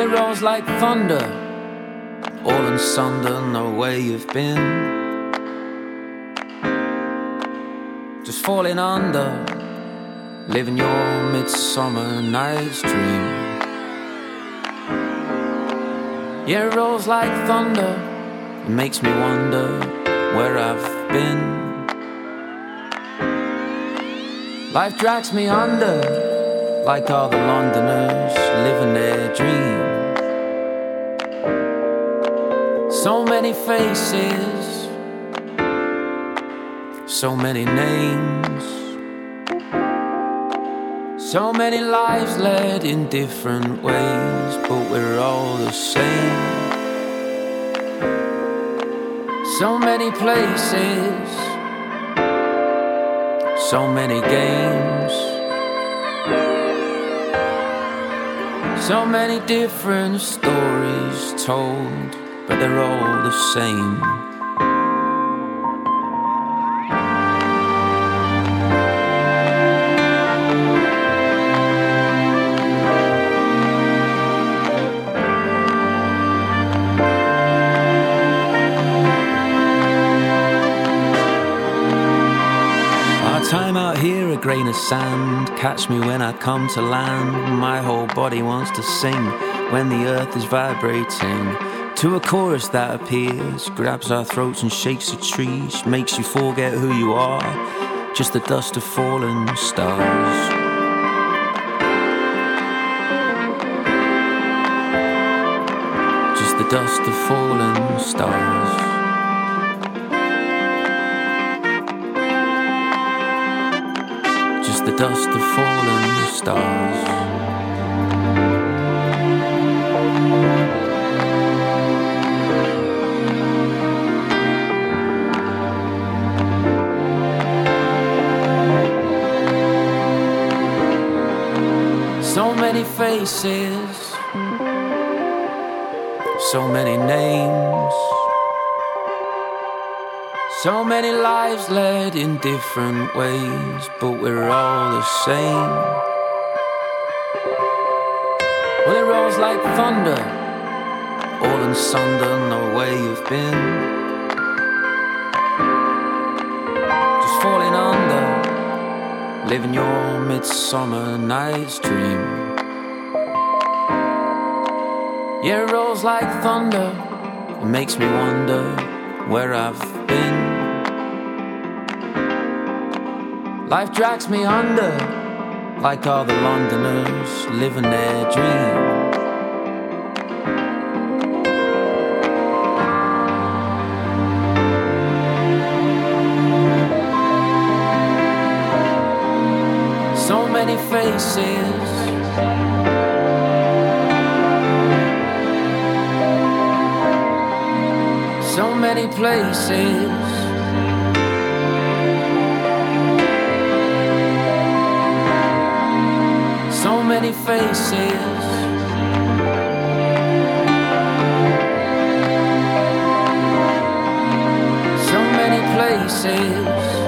Well, it rolls like thunder, all in sunder, no way you've been. Just falling under, living your midsummer night's dream. Yeah, it rolls like thunder, it makes me wonder where I've been. Life drags me under, like all the Londoners living their dream. So many faces, so many names, so many lives led in different ways, but we're all the same. So many places, so many games. So many different stories told, but they're all the same. Our time out here, a grain of sand. Catch me when I come to land. My whole body wants to sing when the earth is vibrating. To a chorus that appears, grabs our throats and shakes the trees, makes you forget who you are. Just the dust of fallen stars. Just the dust of fallen stars. just the dust of fallen stars. Faces, so many names. So many lives led in different ways, but we're all the same. Well, it rolls like thunder, all in sunder, no way you've been. Just falling under, living your midsummer night's dream. Yeah, it rolls like thunder, it makes me wonder where I've been. Life drags me under, like all the Londoners living their dream. So many faces. Places. So many faces. So many places.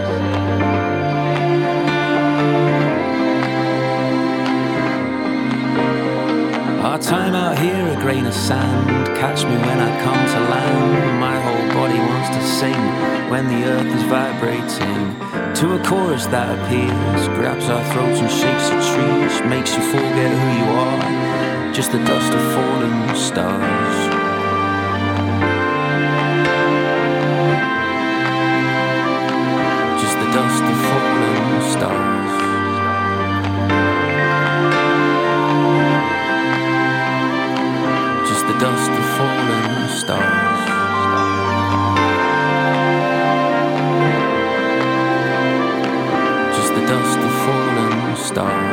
Our time out here, a grain of sand. Catch me when I come to land. My whole body wants to sing when the earth is vibrating. To a chorus that appears, grabs our throats and shakes the trees, makes you forget who you are. Just the dust of fallen stars. Fallen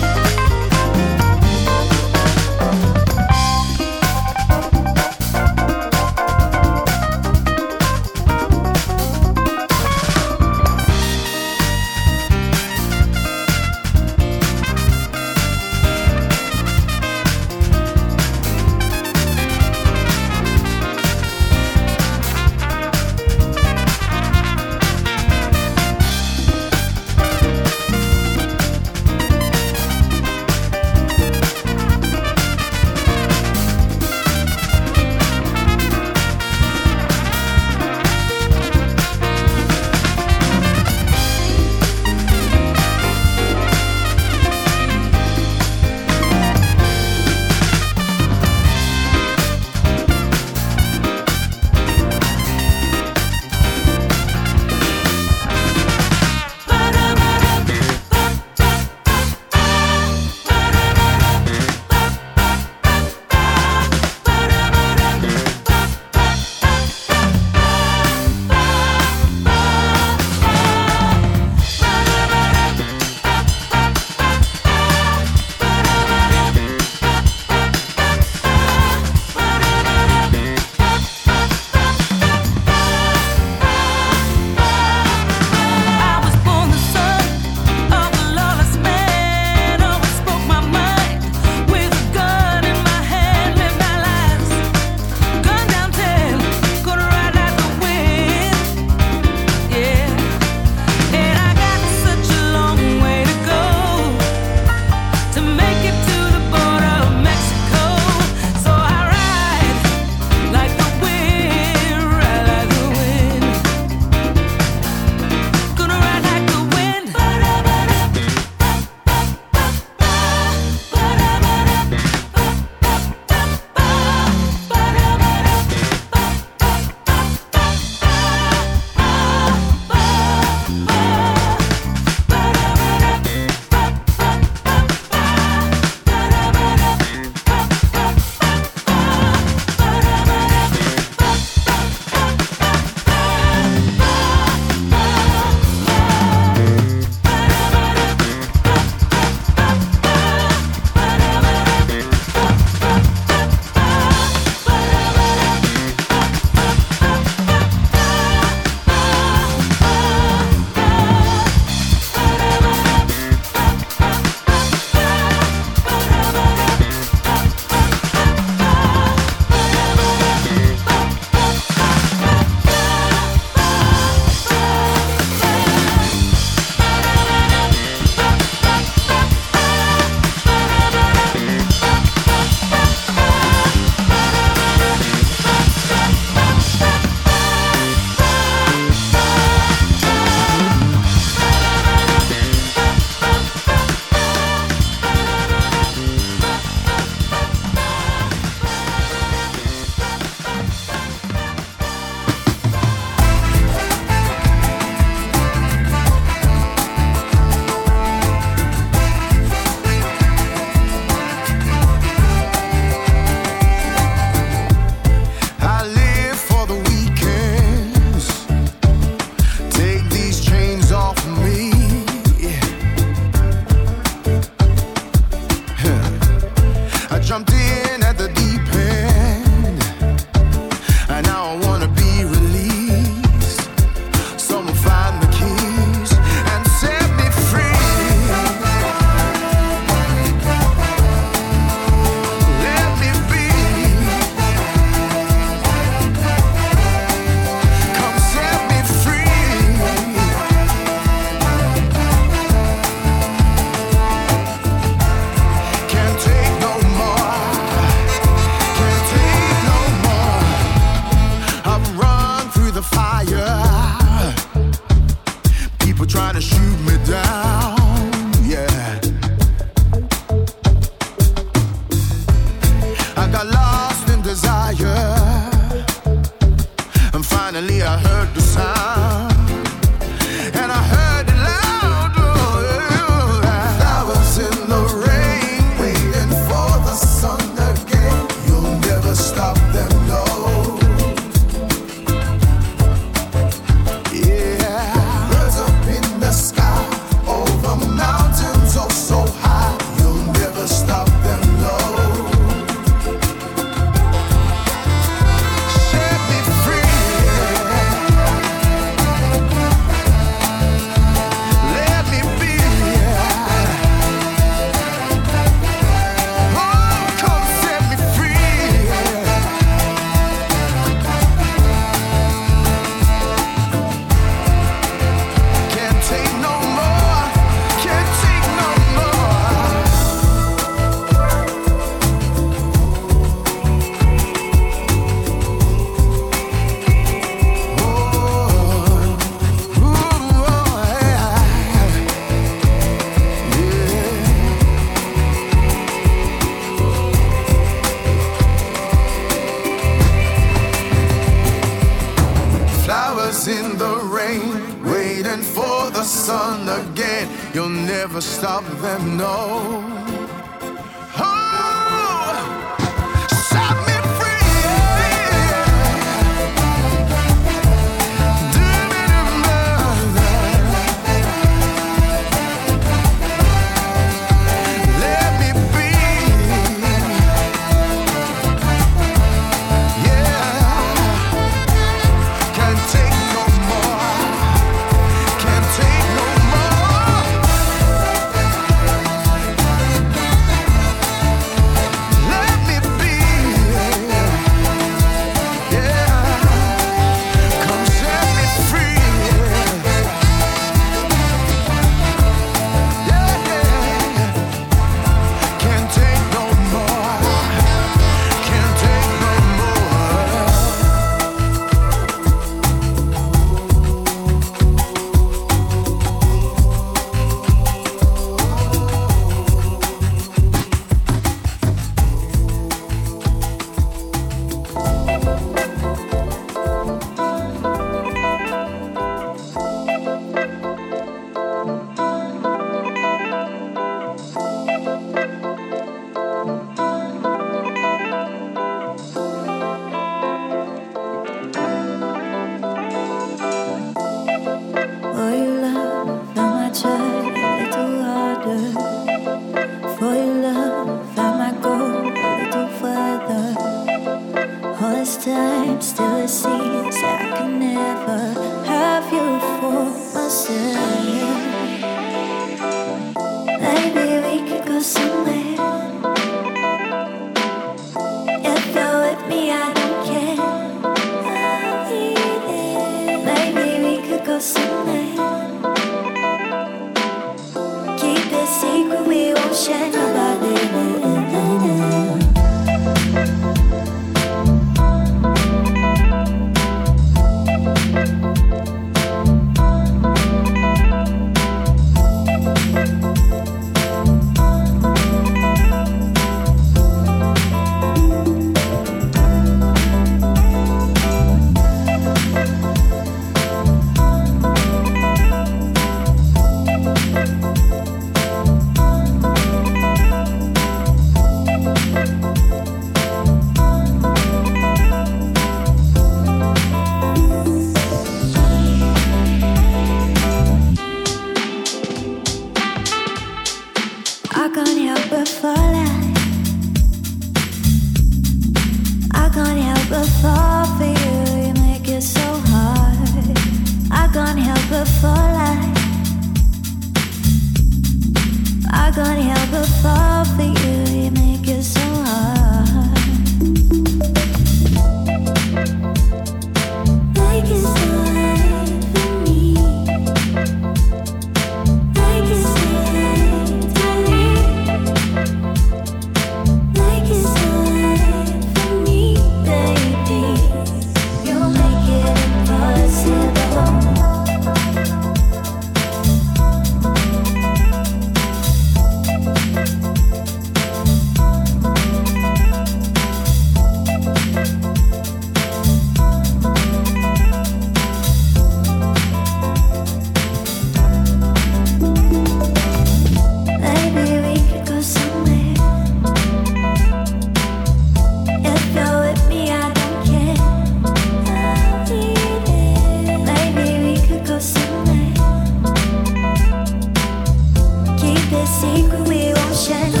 ocean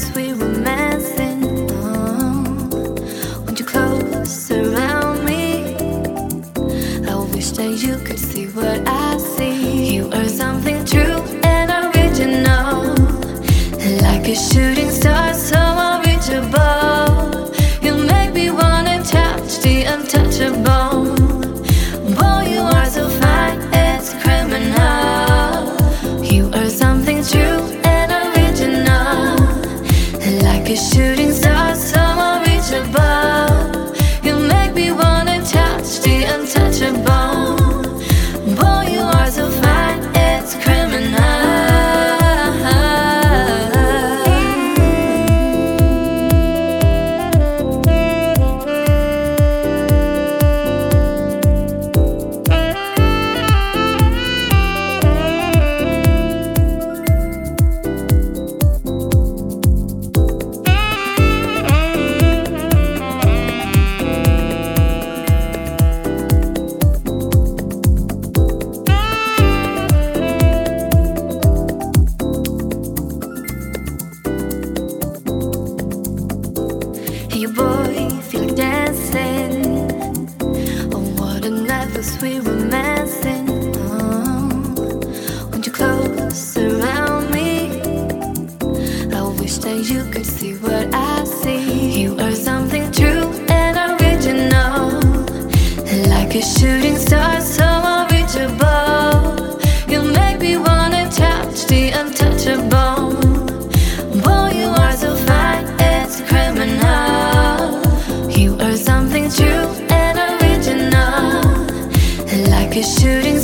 sweet. You're shooting